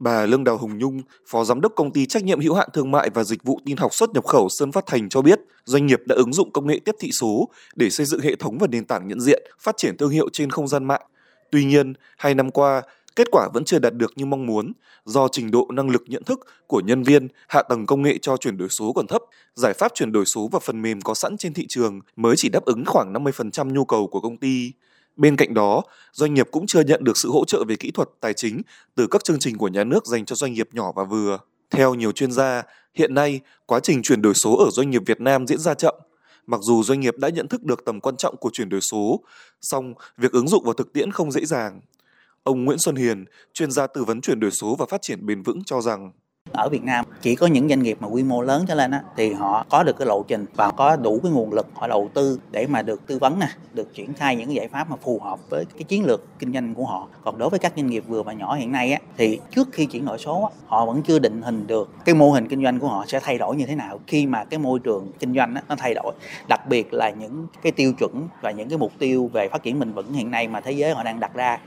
Bà Lương Đào Hồng Nhung, Phó Giám đốc Công ty Trách nhiệm hữu hạn Thương mại và Dịch vụ tin học xuất nhập khẩu Sơn Phát Thành cho biết, doanh nghiệp đã ứng dụng công nghệ tiếp thị số để xây dựng hệ thống và nền tảng nhận diện, phát triển thương hiệu trên không gian mạng. Tuy nhiên, hai năm qua, kết quả vẫn chưa đạt được như mong muốn do trình độ năng lực nhận thức của nhân viên, hạ tầng công nghệ cho chuyển đổi số còn thấp, giải pháp chuyển đổi số và phần mềm có sẵn trên thị trường mới chỉ đáp ứng khoảng 50% nhu cầu của công ty. Bên cạnh đó, doanh nghiệp cũng chưa nhận được sự hỗ trợ về kỹ thuật, tài chính từ các chương trình của nhà nước dành cho doanh nghiệp nhỏ và vừa. Theo nhiều chuyên gia, hiện nay quá trình chuyển đổi số ở doanh nghiệp Việt Nam diễn ra chậm. Mặc dù doanh nghiệp đã nhận thức được tầm quan trọng của chuyển đổi số, song việc ứng dụng vào thực tiễn không dễ dàng. Ông Nguyễn Xuân Hiền, chuyên gia tư vấn chuyển đổi số và phát triển bền vững cho rằng ở Việt Nam chỉ có những doanh nghiệp mà quy mô lớn trở lên á, thì họ có được cái lộ trình và có đủ cái nguồn lực họ đầu tư để mà được tư vấn nè được triển khai những cái giải pháp mà phù hợp với cái chiến lược kinh doanh của họ. Còn đối với các doanh nghiệp vừa và nhỏ hiện nay á, thì trước khi chuyển đổi số á, họ vẫn chưa định hình được cái mô hình kinh doanh của họ sẽ thay đổi như thế nào khi mà cái môi trường kinh doanh á, nó thay đổi. Đặc biệt là những cái tiêu chuẩn và những cái mục tiêu về phát triển bền vững hiện nay mà thế giới họ đang đặt ra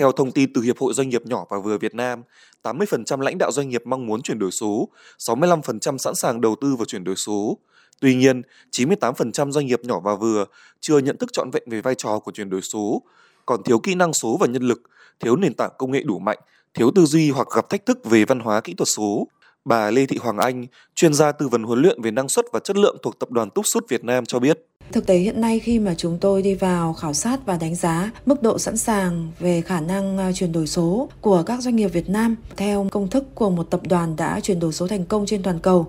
theo thông tin từ Hiệp hội Doanh nghiệp nhỏ và vừa Việt Nam, 80% lãnh đạo doanh nghiệp mong muốn chuyển đổi số, 65% sẵn sàng đầu tư vào chuyển đổi số. Tuy nhiên, 98% doanh nghiệp nhỏ và vừa chưa nhận thức trọn vẹn về vai trò của chuyển đổi số, còn thiếu kỹ năng số và nhân lực, thiếu nền tảng công nghệ đủ mạnh, thiếu tư duy hoặc gặp thách thức về văn hóa kỹ thuật số. Bà Lê Thị Hoàng Anh, chuyên gia tư vấn huấn luyện về năng suất và chất lượng thuộc Tập đoàn Túc Sút Việt Nam cho biết. Thực tế hiện nay khi mà chúng tôi đi vào khảo sát và đánh giá mức độ sẵn sàng về khả năng à, chuyển đổi số của các doanh nghiệp Việt Nam theo công thức của một tập đoàn đã chuyển đổi số thành công trên toàn cầu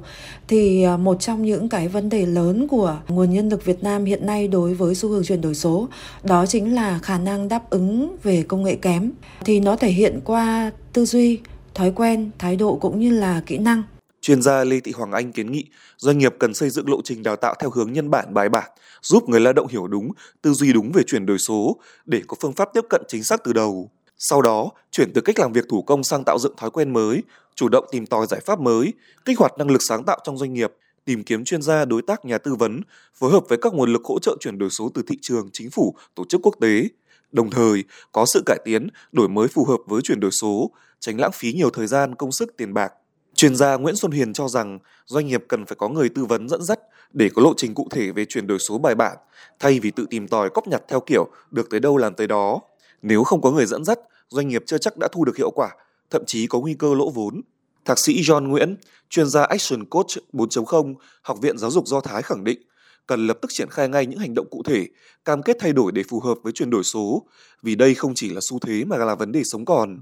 thì à, một trong những cái vấn đề lớn của nguồn nhân lực Việt Nam hiện nay đối với xu hướng chuyển đổi số đó chính là khả năng đáp ứng về công nghệ kém thì nó thể hiện qua tư duy thói quen, thái độ cũng như là kỹ năng. Chuyên gia Lê Thị Hoàng Anh kiến nghị doanh nghiệp cần xây dựng lộ trình đào tạo theo hướng nhân bản bài bản, giúp người lao động hiểu đúng, tư duy đúng về chuyển đổi số để có phương pháp tiếp cận chính xác từ đầu. Sau đó, chuyển từ cách làm việc thủ công sang tạo dựng thói quen mới, chủ động tìm tòi giải pháp mới, kích hoạt năng lực sáng tạo trong doanh nghiệp, tìm kiếm chuyên gia, đối tác, nhà tư vấn, phối hợp với các nguồn lực hỗ trợ chuyển đổi số từ thị trường, chính phủ, tổ chức quốc tế. Đồng thời, có sự cải tiến, đổi mới phù hợp với chuyển đổi số, tránh lãng phí nhiều thời gian, công sức, tiền bạc. Chuyên gia Nguyễn Xuân Huyền cho rằng doanh nghiệp cần phải có người tư vấn dẫn dắt để có lộ trình cụ thể về chuyển đổi số bài bản, thay vì tự tìm tòi cóp nhặt theo kiểu được tới đâu làm tới đó. Nếu không có người dẫn dắt, doanh nghiệp chưa chắc đã thu được hiệu quả, thậm chí có nguy cơ lỗ vốn. Thạc sĩ John Nguyễn, chuyên gia Action Coach 4.0, Học viện Giáo dục Do Thái khẳng định, cần lập tức triển khai ngay những hành động cụ thể, cam kết thay đổi để phù hợp với chuyển đổi số, vì đây không chỉ là xu thế mà là vấn đề sống còn.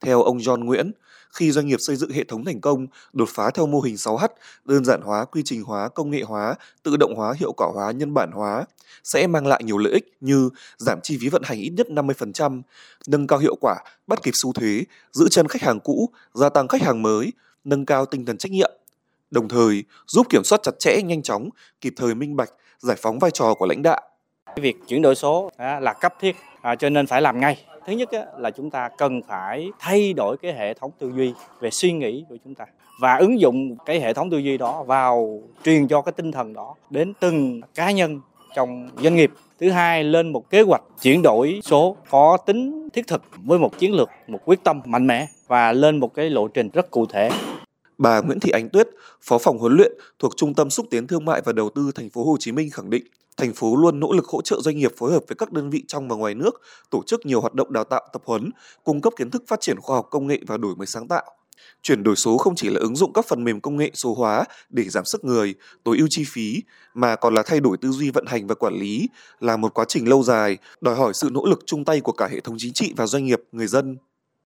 Theo ông John Nguyễn, khi doanh nghiệp xây dựng hệ thống thành công, đột phá theo mô hình 6H, đơn giản hóa, quy trình hóa, công nghệ hóa, tự động hóa, hiệu quả hóa, nhân bản hóa, sẽ mang lại nhiều lợi ích như giảm chi phí vận hành ít nhất 50%, nâng cao hiệu quả, bắt kịp xu thế, giữ chân khách hàng cũ, gia tăng khách hàng mới, nâng cao tinh thần trách nhiệm. Đồng thời, giúp kiểm soát chặt chẽ, nhanh chóng, kịp thời minh bạch, giải phóng vai trò của lãnh đạo. Việc chuyển đổi số là cấp thiết, à, cho nên phải làm ngay. Thứ nhất là chúng ta cần phải thay đổi cái hệ thống tư duy về suy nghĩ của chúng ta và ứng dụng cái hệ thống tư duy đó vào truyền cho cái tinh thần đó đến từng cá nhân trong doanh nghiệp. Thứ hai lên một kế hoạch chuyển đổi số có tính thiết thực với một chiến lược một quyết tâm mạnh mẽ và lên một cái lộ trình rất cụ thể. Bà Nguyễn Thị Ánh Tuyết, Phó phòng huấn luyện thuộc Trung tâm xúc tiến thương mại và đầu tư thành phố Hồ Chí Minh khẳng định, thành phố luôn nỗ lực hỗ trợ doanh nghiệp phối hợp với các đơn vị trong và ngoài nước, tổ chức nhiều hoạt động đào tạo, tập huấn, cung cấp kiến thức phát triển khoa học công nghệ và đổi mới sáng tạo. Chuyển đổi số không chỉ là ứng dụng các phần mềm công nghệ số hóa để giảm sức người, tối ưu chi phí, mà còn là thay đổi tư duy vận hành và quản lý, là một quá trình lâu dài, đòi hỏi sự nỗ lực chung tay của cả hệ thống chính trị và doanh nghiệp, người dân.